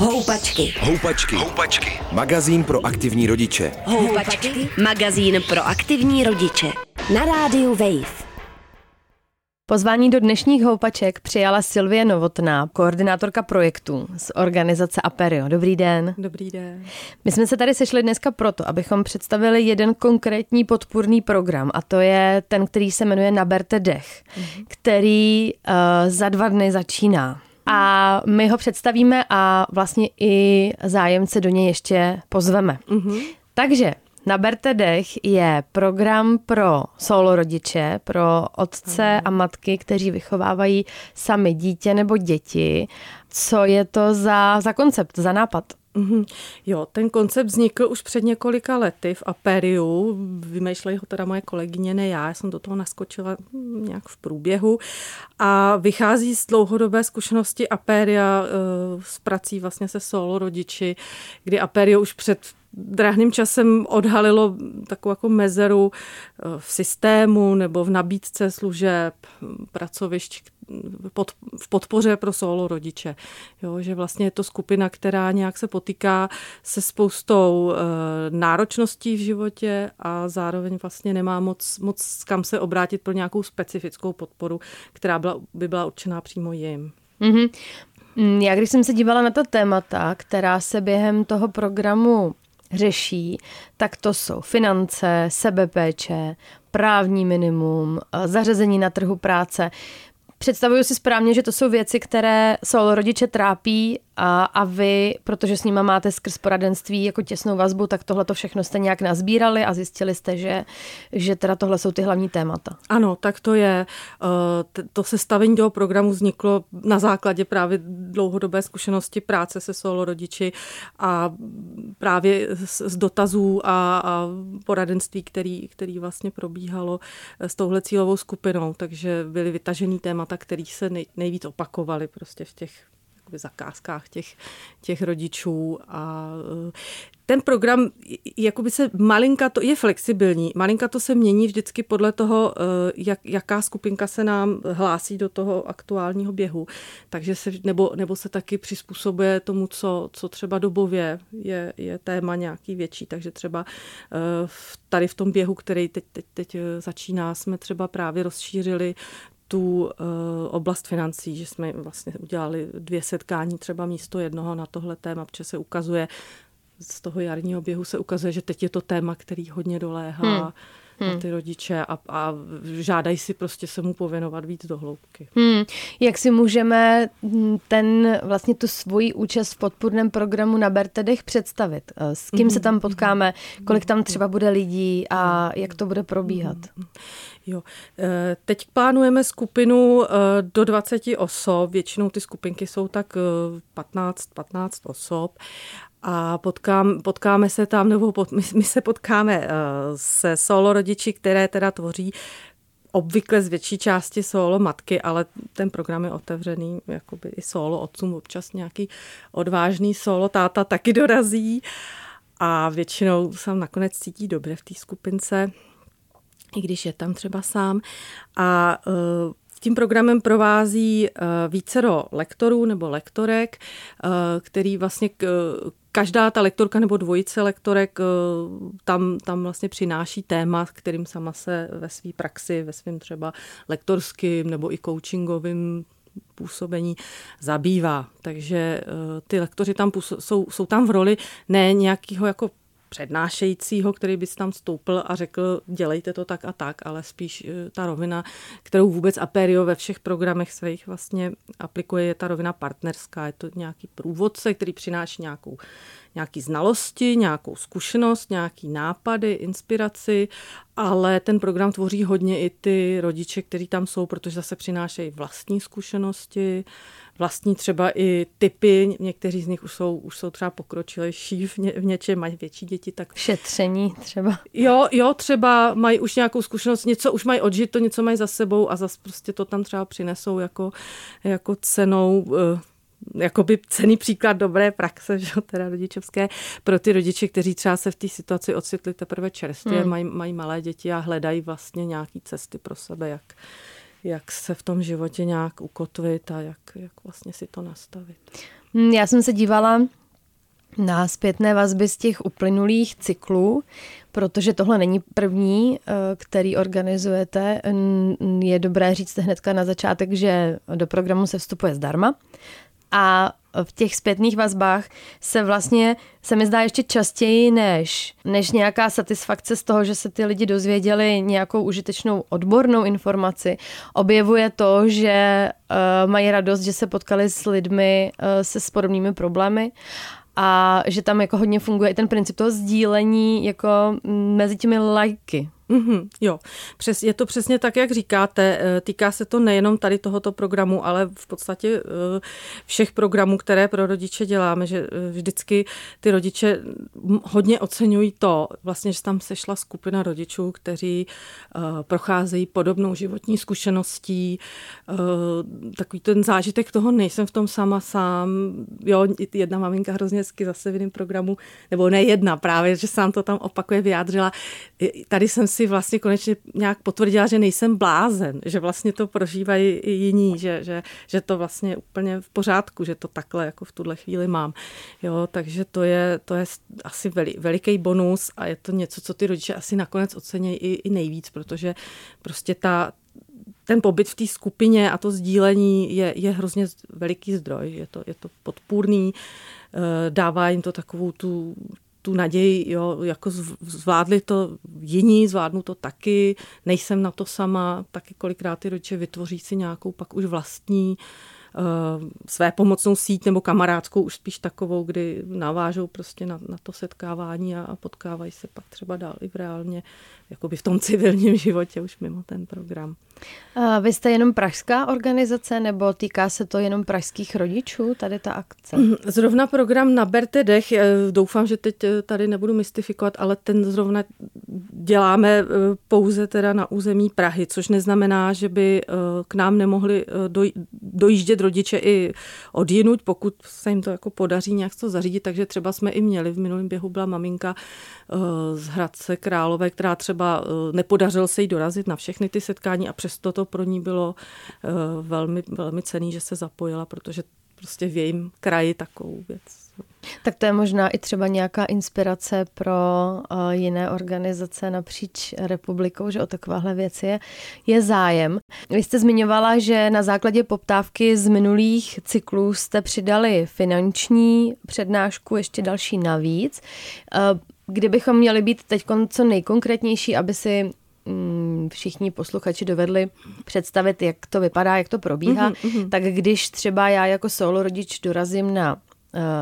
Houpačky. Houpačky. Houpačky. Magazín pro aktivní rodiče. Houpačky. Magazín pro aktivní rodiče. Na rádiu Wave. Pozvání do dnešních houpaček přijala Silvie Novotná, koordinátorka projektu z organizace Aperio. Dobrý den. Dobrý den. My jsme se tady sešli dneska proto, abychom představili jeden konkrétní podpůrný program a to je ten, který se jmenuje Naberte dech, mm-hmm. který uh, za dva dny začíná. A my ho představíme a vlastně i zájemce do něj ještě pozveme. Mm-hmm. Takže Naberte dech je program pro solo rodiče, pro otce a matky, kteří vychovávají sami dítě nebo děti. Co je to za, za koncept, za nápad? Mm-hmm. Jo, ten koncept vznikl už před několika lety v Aperiu. Vymýšlejí ho teda moje kolegyně, ne já. Já jsem do toho naskočila nějak v průběhu. A vychází z dlouhodobé zkušenosti Aperia uh, s prací vlastně se solo rodiči, kdy Aperio už před dráhným časem odhalilo takovou jako mezeru eh, v systému nebo v nabídce služeb, pracovišť v podpoře pro solo rodiče. Jo, že vlastně je to skupina, která nějak se potýká se spoustou e, náročností v životě a zároveň vlastně nemá moc, moc kam se obrátit pro nějakou specifickou podporu, která byla, by byla určená přímo jim. Mm-hmm. Já když jsem se dívala na ta témata, která se během toho programu řeší, tak to jsou finance, sebepéče, právní minimum, zařazení na trhu práce. Představuju si správně, že to jsou věci, které solo rodiče trápí a, a vy, protože s nima máte skrz poradenství jako těsnou vazbu, tak tohle to všechno jste nějak nazbírali a zjistili jste, že, že teda tohle jsou ty hlavní témata. Ano, tak to je. Eh, to sestavení toho programu vzniklo na základě právě dlouhodobé zkušenosti práce se solo rodiči a právě z dotazů a, a poradenství, který, který vlastně probíhalo s touhle cílovou skupinou. Takže byly vytažený témata, které se nej, nejvíc opakovaly prostě v těch jakoby zakázkách těch, těch rodičů a eh, ten program jakoby se malinka to je flexibilní, malinka to se mění vždycky podle toho, eh, jak, jaká skupinka se nám hlásí do toho aktuálního běhu. Takže se, nebo, nebo se taky přizpůsobuje tomu, co, co třeba dobově je, je téma nějaký větší. Takže třeba eh, tady v tom běhu, který teď, teď, teď začíná, jsme třeba právě rozšířili tu uh, oblast financí, že jsme vlastně udělali dvě setkání třeba místo jednoho na tohle téma, protože se ukazuje, z toho jarního běhu se ukazuje, že teď je to téma, který hodně doléhá. Hmm hmm. na ty rodiče a, a žádají si prostě se mu pověnovat víc do hloubky. Hmm. Jak si můžeme ten vlastně tu svoji účast v podpůrném programu na Bertedech představit? Eh, s kým se tam hmm. potkáme? Kolik tam třeba bude lidí a jak to bude probíhat? Hmm. Jo. Eh, teď plánujeme skupinu eh, do 20 osob, většinou ty skupinky jsou tak 15, 15 osob a potkám, potkáme se tam, nebo pot, my, my se potkáme uh, se solo rodiči, které teda tvoří obvykle z větší části solo matky, ale ten program je otevřený jakoby i solo otcům, občas nějaký odvážný solo táta taky dorazí a většinou se nakonec cítí dobře v té skupince, i když je tam třeba sám. A uh, tím programem provází uh, vícero lektorů nebo lektorek, uh, který vlastně každá ta lektorka nebo dvojice lektorek eh, tam, tam vlastně přináší téma, kterým sama se ve své praxi, ve svém třeba lektorským nebo i coachingovým působení zabývá. Takže eh, ty lektoři tam jsou, jsou tam v roli ne nějakého jako přednášejícího, který by tam stoupil a řekl, dělejte to tak a tak, ale spíš eh, ta rovina, kterou vůbec Aperio ve všech programech svých vlastně aplikuje, je ta rovina partnerská. Je to nějaký průvodce, který přináší nějakou nějaký znalosti, nějakou zkušenost, nějaký nápady, inspiraci, ale ten program tvoří hodně i ty rodiče, kteří tam jsou, protože zase přinášejí vlastní zkušenosti, vlastní třeba i typy, někteří z nich už jsou, už jsou třeba pokročilejší v, ně, v něčem, mají větší děti. Tak... Šetření třeba. Jo, jo, třeba mají už nějakou zkušenost, něco už mají odžito, něco mají za sebou a zase prostě to tam třeba přinesou jako, jako cenou eh, jakoby cený příklad dobré praxe, že teda rodičovské, pro ty rodiče, kteří třeba se v té situaci ocitli teprve čerstvě, hmm. mají, mají malé děti a hledají vlastně nějaké cesty pro sebe, jak, jak se v tom životě nějak ukotvit a jak, jak vlastně si to nastavit. Hm, já jsem se dívala na zpětné vazby z těch uplynulých cyklů, protože tohle není první, eh, který organizujete. Je dobré říct hnedka na začátek, že do programu se vstupuje zdarma a v těch zpětných vazbách se vlastně, se mi zdá ještě častěji než, než nějaká satisfakce z toho, že se ty lidi dozvěděli nějakou užitečnou odbornou informaci, objevuje to, že uh, mají radost, že se potkali s lidmi uh, se s podobnými problémy a že tam jako hodně funguje i ten princip toho sdílení jako mezi těmi lajky. Mm-hmm, jo, Přes, je to přesně tak, jak říkáte. Eh, týká se to nejenom tady tohoto programu, ale v podstatě eh, všech programů, které pro rodiče děláme, že eh, vždycky ty rodiče hodně oceňují to, vlastně, že tam sešla skupina rodičů, kteří procházejí podobnou životní zkušeností. Takový ten zážitek toho, nejsem v tom sama sám. Jo, jedna maminka hrozně hezky zase v jiném programu, nebo ne jedna právě, že sám to tam opakuje, vyjádřila. Tady jsem si si vlastně konečně nějak potvrdila, že nejsem blázen, že vlastně to prožívají i jiní, že, že, že to vlastně je úplně v pořádku, že to takhle jako v tuhle chvíli mám. Jo, takže to je, to je asi veli, veliký bonus a je to něco, co ty rodiče asi nakonec ocení i, i nejvíc, protože prostě ta, ten pobyt v té skupině a to sdílení je, je hrozně veliký zdroj, je to, je to podpůrný, eh, dává jim to takovou tu tu naději, jo, jako zvládli to jiní, zvládnu to taky, nejsem na to sama, taky kolikrát ty rodiče vytvoří si nějakou pak už vlastní uh, své pomocnou síť nebo kamarádskou, už spíš takovou, kdy navážou prostě na, na to setkávání a, a potkávají se pak třeba dál i v reálně, jakoby v tom civilním životě už mimo ten program. A vy jste jenom pražská organizace nebo týká se to jenom pražských rodičů, tady ta akce? Mhm, zrovna program Naberte dech, eh, doufám, že teď eh, tady nebudu mystifikovat, ale ten zrovna děláme eh, pouze teda na území Prahy, což neznamená, že by k nám nemohli dojíždět rodiče i odjinuť, pokud se jim to jako podaří nějak to zařídit, takže třeba jsme i měli, v minulém běhu byla maminka z Hradce Králové, která třeba nepodařil se jí dorazit na všechny ty setkání a přes přesto to pro ní bylo eh, velmi, velmi cený, že se zapojila, protože prostě v jejím kraji takovou věc. Tak to je možná i třeba nějaká inspirace pro uh, jiné organizace napříč republikou, že o takovéhle věci je, je zájem. Vy jste zmiňovala, že na základě poptávky z minulých cyklů jste přidali finanční přednášku, ještě další navíc. Uh, kdybychom měli být teď co nejkonkrétnější, aby si všichni posluchači dovedli představit, jak to vypadá, jak to probíhá, mm-hmm. tak když třeba já jako solo rodič dorazím na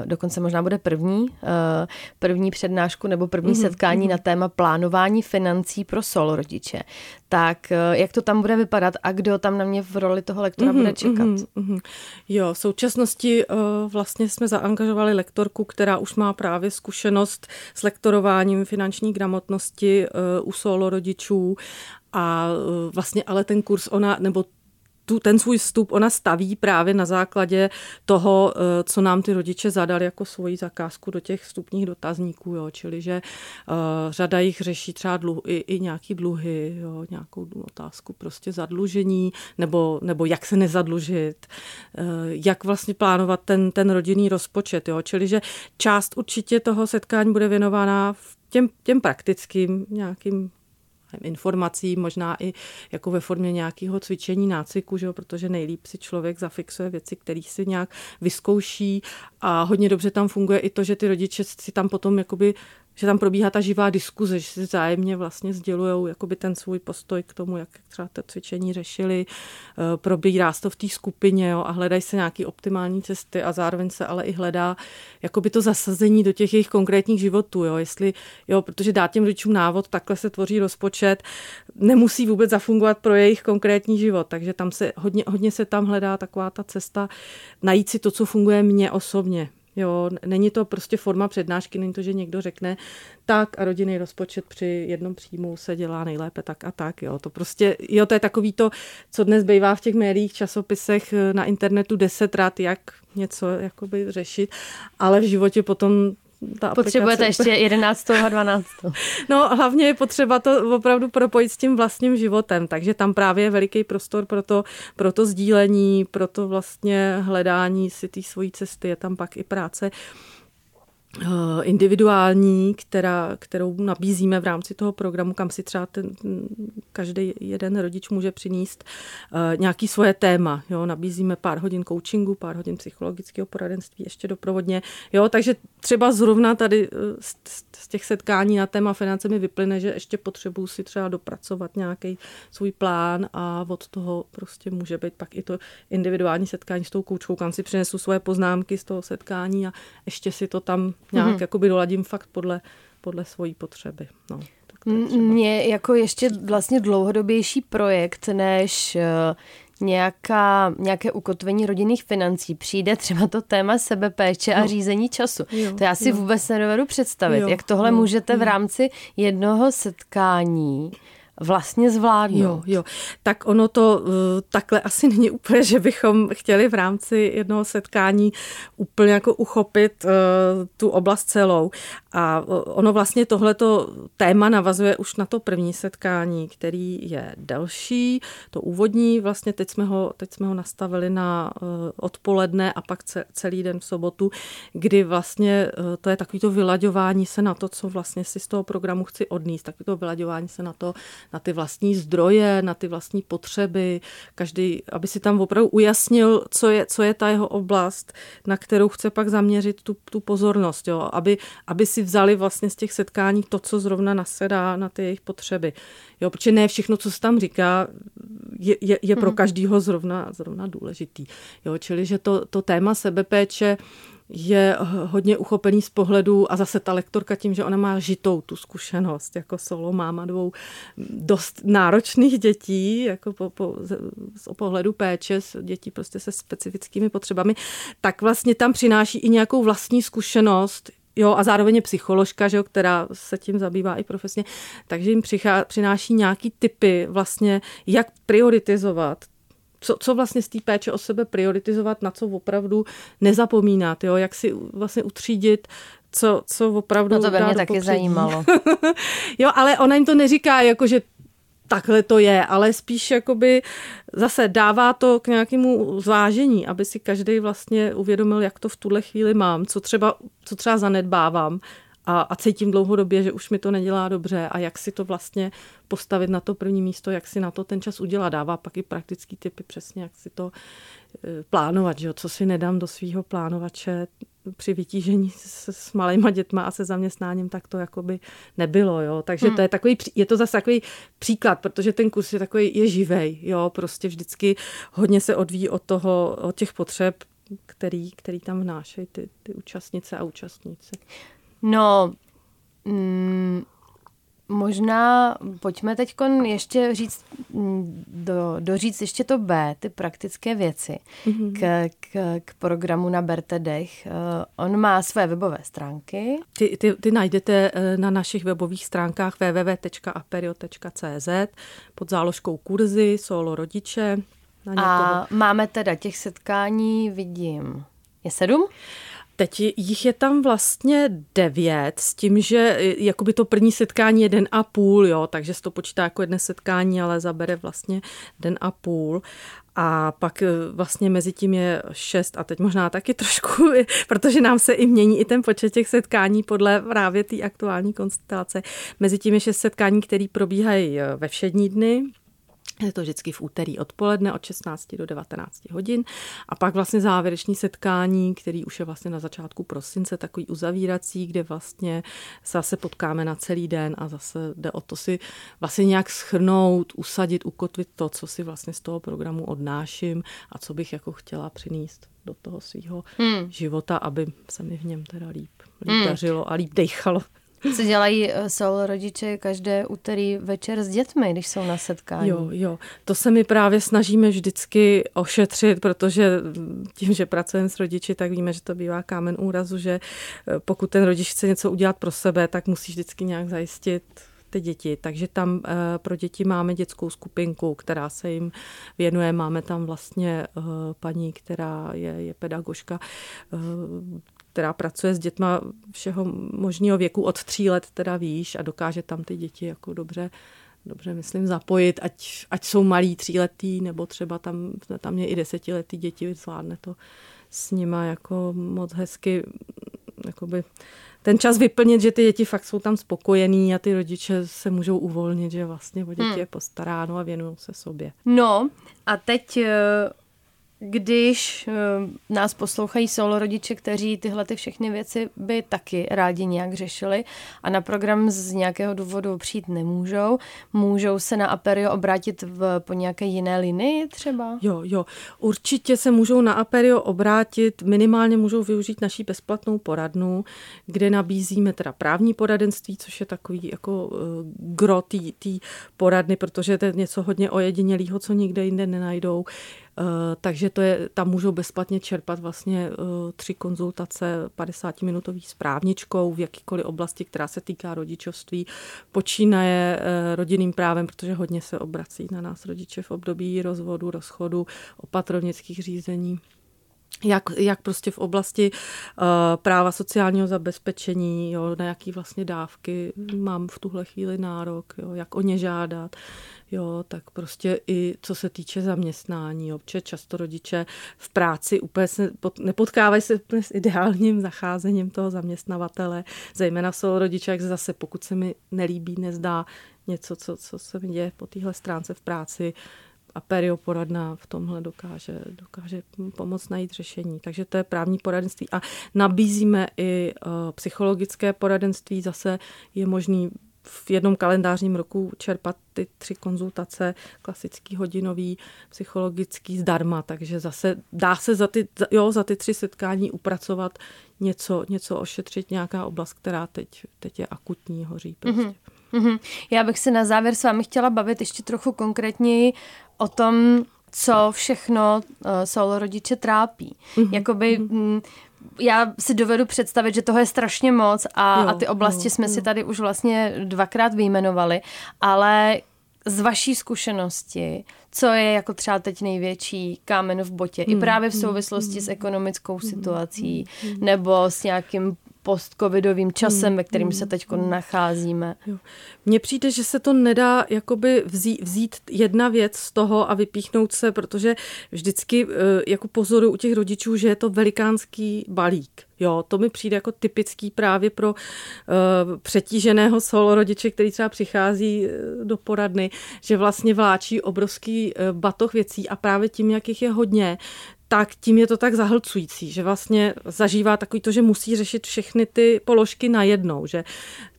dokonce možná bude první, eh, první přednášku nebo první mm-hmm. setkání mm-hmm. na téma plánování financí pro solo rodiče. Tak eh, jak to tam bude vypadat a kdo tam na mě v roli toho lektora mm-hmm, bude čekat? Mm-hmm. Jo, v současnosti vlastně jsme zaangažovali lektorku, která už má právě zkušenost s lektorováním finanční gramotnosti u solo rodičů a vlastně ale ten kurz ona, nebo tu, ten svůj vstup ona staví právě na základě toho, eh, co nám ty rodiče zadali jako svoji zakázku do těch vstupních dotazníků, jo. čili že uh, řada jich řeší třeba dluh, i, i nějaký dluhy, jo, nějakou otázku prostě zadlužení, nebo, nebo jak se nezadlužit, uh, jak vlastně plánovat ten, ten rodinný rozpočet, jo. čili že část určitě toho setkání bude věnována těm, těm praktickým nějakým informací, možná i jako ve formě nějakého cvičení nácviku, že jo, protože nejlíp si člověk zafixuje věci, které si nějak vyzkouší. A hodně dobře tam funguje i to, že ty rodiče si tam potom jakoby že tam probíhá ta živá diskuze, že si zájemně vlastně sdělují jakoby ten svůj postoj k tomu, jak třeba to cvičení řešili, eh, probírá se to v té skupině jo, a hledají se nějaké optimální cesty a zároveň se ale i hledá jakoby to zasazení do těch jejich konkrétních životů, jo, jestli, jo, protože dát těm rodičům návod, takhle se tvoří rozpočet, nemusí vůbec zafungovat pro jejich konkrétní život, takže tam se hodně, hodně se tam hledá taková ta cesta najít si to, co funguje mně osobně, Jo, není to prostě forma přednášky, není to, že někdo řekne tak a rodinný rozpočet při jednom příjmu se dělá nejlépe tak a tak. Jo, to prostě, jo, to je takový to, co dnes bývá v těch médiích, časopisech, na internetu deset rád, jak něco jakoby řešit, ale v životě potom ta Potřebujete aplikace... ještě 11. a 12. No hlavně je potřeba to opravdu propojit s tím vlastním životem, takže tam právě je veliký prostor pro to, pro to sdílení, pro to vlastně hledání si té svojí cesty, je tam pak i práce individuální, která, kterou nabízíme v rámci toho programu, kam si třeba ten, každý jeden rodič může přinést uh, nějaký svoje téma. Jo? Nabízíme pár hodin coachingu, pár hodin psychologického poradenství ještě doprovodně. Jo? Takže třeba zrovna tady uh, z, z těch setkání na téma finance mi vyplyne, že ještě potřebuji si třeba dopracovat nějaký svůj plán a od toho prostě může být pak i to individuální setkání s tou koučkou, kam si přinesu svoje poznámky z toho setkání a ještě si to tam nějak mm-hmm. jakoby doladím fakt podle, podle svojí potřeby. No, Mně jako ještě vlastně dlouhodobější projekt, než uh, nějaká, nějaké ukotvení rodinných financí přijde třeba to téma sebepéče a no. řízení času. Jo, to já si jo. vůbec nedovedu představit, jo, jak tohle jo, můžete jo. v rámci jednoho setkání vlastně zvládnout. Jo, jo. Tak ono to uh, takhle asi není úplně, že bychom chtěli v rámci jednoho setkání úplně jako uchopit uh, tu oblast celou. A uh, ono vlastně tohleto téma navazuje už na to první setkání, který je delší, to úvodní, vlastně teď jsme ho, teď jsme ho nastavili na uh, odpoledne a pak celý den v sobotu, kdy vlastně uh, to je takový to vylaďování se na to, co vlastně si z toho programu chci odníst, takový to vylaďování se na to, na ty vlastní zdroje, na ty vlastní potřeby, každý, aby si tam opravdu ujasnil, co je, co je ta jeho oblast, na kterou chce pak zaměřit tu, tu pozornost, jo? Aby, aby si vzali vlastně z těch setkání to, co zrovna nasedá na ty jejich potřeby. Jo? Protože ne všechno, co se tam říká, je, je, je pro hmm. každýho zrovna, zrovna důležitý. Jo? Čili, že to, to téma sebepéče je hodně uchopený z pohledu a zase ta lektorka tím, že ona má žitou tu zkušenost jako solo máma dvou dost náročných dětí, jako po, po, z, pohledu péče, s dětí prostě se specifickými potřebami, tak vlastně tam přináší i nějakou vlastní zkušenost, Jo, a zároveň je psycholožka, že jo, která se tím zabývá i profesně, takže jim přichá, přináší nějaký typy vlastně, jak prioritizovat co, co vlastně z té péče o sebe prioritizovat, na co opravdu nezapomínat, jo? jak si vlastně utřídit, co, co opravdu No to by mě taky popředí. zajímalo. jo, ale ona jim to neříká, jako že takhle to je, ale spíš jakoby zase dává to k nějakému zvážení, aby si každý vlastně uvědomil, jak to v tuhle chvíli mám, co třeba, co třeba zanedbávám a, a cítím dlouhodobě, že už mi to nedělá dobře a jak si to vlastně postavit na to první místo, jak si na to ten čas udělá. Dává pak i praktický typy přesně, jak si to e, plánovat, že jo? co si nedám do svého plánovače při vytížení s, s malýma dětma a se zaměstnáním, tak to jakoby nebylo, jo. Takže hmm. to je takový, je to zase takový příklad, protože ten kurz je takový, je živej, jo, prostě vždycky hodně se odvíjí od toho, od těch potřeb, který, který tam vnášejí ty, ty účastnice a účastníci. No, mm, možná pojďme teď ještě říct, mm, do, doříct ještě to B, ty praktické věci mm-hmm. k, k, k programu na Berte Dech. Uh, on má své webové stránky. Ty, ty, ty najdete eh, na našich webových stránkách www.aperio.cz pod záložkou kurzy, solo rodiče. Na A máme teda těch setkání, vidím, je sedm? Teď jich je tam vlastně devět, s tím, že jakoby to první setkání je den a půl, jo, takže se to počítá jako jedné setkání, ale zabere vlastně den a půl. A pak e, vlastně mezi tím je šest a teď možná taky trošku, protože nám se i mění i ten počet těch setkání podle právě té aktuální konstelace. Mezi tím je šest setkání, které probíhají e, ve všední dny, je to vždycky v úterý odpoledne od 16 do 19 hodin. A pak vlastně závěrečný setkání, který už je vlastně na začátku prosince, takový uzavírací, kde vlastně zase potkáme na celý den a zase jde o to si vlastně nějak schrnout, usadit, ukotvit to, co si vlastně z toho programu odnáším a co bych jako chtěla přinést do toho svého hmm. života, aby se mi v něm teda líp, líp hmm. dařilo a líp dechalo. Co dělají eh, solo rodiče každé úterý večer s dětmi, když jsou na setkání? Jo, jo. To se my právě snažíme vždycky ošetřit, protože tím, že pracujeme s rodiči, tak víme, že to bývá kámen úrazu, že eh, pokud ten rodič chce něco udělat pro sebe, tak musí vždycky nějak zajistit ty děti. Takže tam eh, pro děti máme dětskou skupinku, která se jim věnuje. Máme tam vlastně paní, která je, je pedagožka, která pracuje s dětma všeho možného věku od tří let teda výš a dokáže tam ty děti jako dobře dobře myslím zapojit, ať, ať jsou malí tříletý, nebo třeba tam, tam mě i desetiletý děti zvládne to s nima jako moc hezky jakoby, ten čas vyplnit, že ty děti fakt jsou tam spokojený a ty rodiče se můžou uvolnit, že vlastně o děti hmm. je postaráno a věnují se sobě. No a teď eh, když uh, nás poslouchají solo rodiče, kteří tyhle ty všechny věci by taky rádi nějak řešili a na program z nějakého důvodu přijít nemůžou, můžou se na Aperio obrátit v, po nějaké jiné linii třeba? Jo, jo. Určitě se můžou na Aperio obrátit, minimálně můžou využít naší bezplatnou poradnu, kde nabízíme teda právní poradenství, což je takový jako uh, gro té poradny, protože to je něco hodně ojedinělého, co nikde jinde nenajdou. Eh, takže to je, tam můžou bezplatně čerpat vlastně eh, tři konzultace 50-minutový s právničkou v jakýkoliv oblasti, která se týká rodičovství. Počínaje eh, rodinným právem, protože hodně se obrací na nás rodiče v období rozvodu, rozchodu, opatrovnických řízení jak, jak prostě v oblasti uh, práva sociálního zabezpečení, jo, na jaký vlastně dávky mám v tuhle chvíli nárok, jo, jak o ně žádat, jo, tak prostě i co se týče zaměstnání, jo, často rodiče v práci úplně se pod, nepotkávají se úplně s ideálním zacházením toho zaměstnavatele, zejména jsou rodiče, jak zase pokud se mi nelíbí, nezdá něco, co, co se mi děje po téhle stránce v práci, a perioporadna v tomhle dokáže, dokáže pomoct najít řešení. Takže to je právní poradenství. A nabízíme i uh, psychologické poradenství. Zase je možný v jednom kalendářním roku čerpat ty tři konzultace, klasický hodinový, psychologický zdarma, takže zase dá se za ty, jo, za ty tři setkání upracovat něco, něco ošetřit, nějaká oblast, která teď, teď je akutní, hoří prostě. Mm-hmm. Mm-hmm. Já bych se na závěr s vámi chtěla bavit ještě trochu konkrétněji o tom, co všechno uh, solo rodiče trápí. Mm-hmm. Jakoby mm, já si dovedu představit, že toho je strašně moc a, jo, a ty oblasti jo, jsme jo. si tady už vlastně dvakrát vyjmenovali, ale z vaší zkušenosti, co je jako třeba teď největší kámen v botě, hmm, i právě v hmm, souvislosti hmm, s ekonomickou hmm, situací, hmm, hmm, nebo s nějakým post-covidovým časem, ve kterým se teď nacházíme. Mně přijde, že se to nedá jakoby vzít, vzít jedna věc z toho a vypíchnout se, protože vždycky eh, jako pozoru u těch rodičů, že je to velikánský balík. Jo, to mi přijde jako typický právě pro uh, přetíženého solo rodiče, který třeba přichází uh, do poradny, že vlastně vláčí obrovský uh, batoh věcí a právě tím, jak jich je hodně, tak tím je to tak zahlcující, že vlastně zažívá takový to, že musí řešit všechny ty položky najednou, že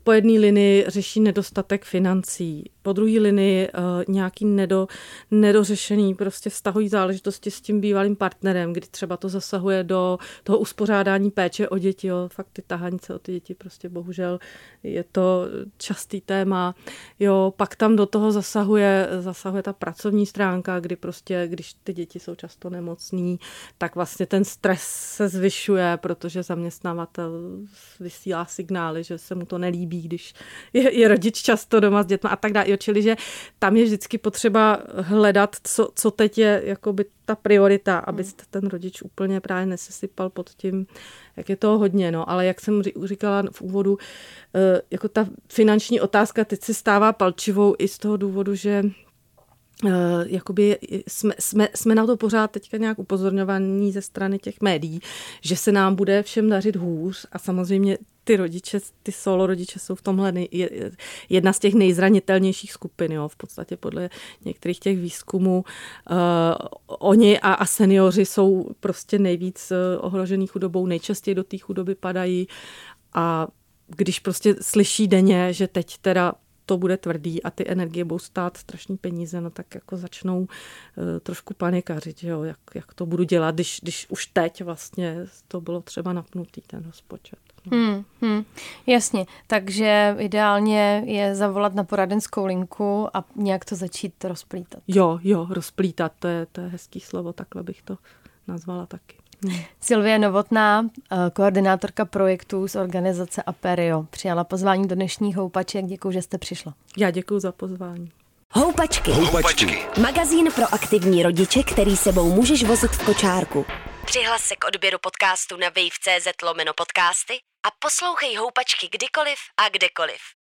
po jedné linii řeší nedostatek financí, po druhé linii uh, nějaký nedo, nedořešený prostě vztahují záležitosti s tím bývalým partnerem, kdy třeba to zasahuje do toho uspořádání péče o děti, jo, fakt ty tahanice o ty děti prostě bohužel je to častý téma, jo, pak tam do toho zasahuje, zasahuje ta pracovní stránka, kdy prostě, když ty děti jsou často nemocný, tak vlastně ten stres se zvyšuje, protože zaměstnavatel vysílá signály, že se mu to nelíbí, když je, je rodič často doma s dětmi a tak dále čili že tam je vždycky potřeba hledat, co, co teď je jakoby ta priorita, aby hmm. ten rodič úplně právě nesesypal pod tím, jak je to hodně. No. Ale jak jsem říkala v úvodu, eh, jako ta finanční otázka teď se stává palčivou i z toho důvodu, že jakoby jsme, jsme, jsme na to pořád teďka nějak upozorňovaní ze strany těch médií, že se nám bude všem dařit hůř a samozřejmě ty rodiče, ty solo rodiče jsou v tomhle nej, jedna z těch nejzranitelnějších skupin, jo, v podstatě podle některých těch výzkumů. Uh, oni a, a seniori jsou prostě nejvíc uh, ohrožený chudobou, nejčastěji do té chudoby padají a když prostě slyší denně, že teď teda to bude tvrdý a ty energie budou stát strašní peníze, no tak jako začnou uh, trošku panikařit, jo, jak, jak to budu dělat, když, když už teď vlastně to bylo třeba napnutý ten rozpočet. No. Hmm, hmm, jasně, takže ideálně je zavolat na poradenskou linku a nějak to začít rozplítat. Jo, jo, rozplítat, to je, to je hezký slovo, takhle bych to nazvala taky. Silvie Novotná, eh, koordinátorka projektů z organizace Aperio, přijala pozvání do dnešních houpaček. Děkuji, že jste přišla. Já děkuji za pozvání. Houpačky. Houpačky. Magazín pro aktivní rodiče, který sebou můžeš vozit v kočárku. Přihlas se k odběru podcastu na wave.cz lomeno podcasty a poslouchej houpačky kdykoliv a kdekoliv.